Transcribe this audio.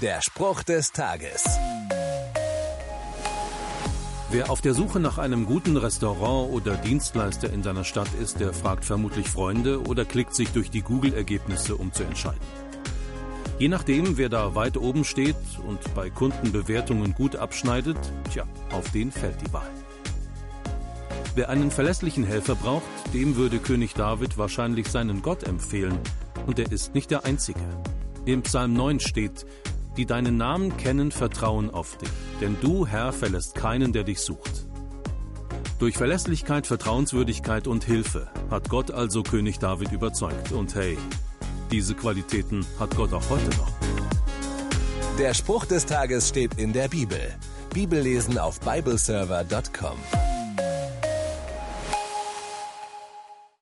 Der Spruch des Tages. Wer auf der Suche nach einem guten Restaurant oder Dienstleister in seiner Stadt ist, der fragt vermutlich Freunde oder klickt sich durch die Google-Ergebnisse, um zu entscheiden. Je nachdem, wer da weit oben steht und bei Kundenbewertungen gut abschneidet, tja, auf den fällt die Wahl. Wer einen verlässlichen Helfer braucht, dem würde König David wahrscheinlich seinen Gott empfehlen, und er ist nicht der Einzige. Im Psalm 9 steht, die deinen Namen kennen, vertrauen auf dich, denn du, Herr, verlässt keinen, der dich sucht. Durch Verlässlichkeit, Vertrauenswürdigkeit und Hilfe hat Gott also König David überzeugt. Und hey, diese Qualitäten hat Gott auch heute noch. Der Spruch des Tages steht in der Bibel. Bibellesen auf bibleserver.com.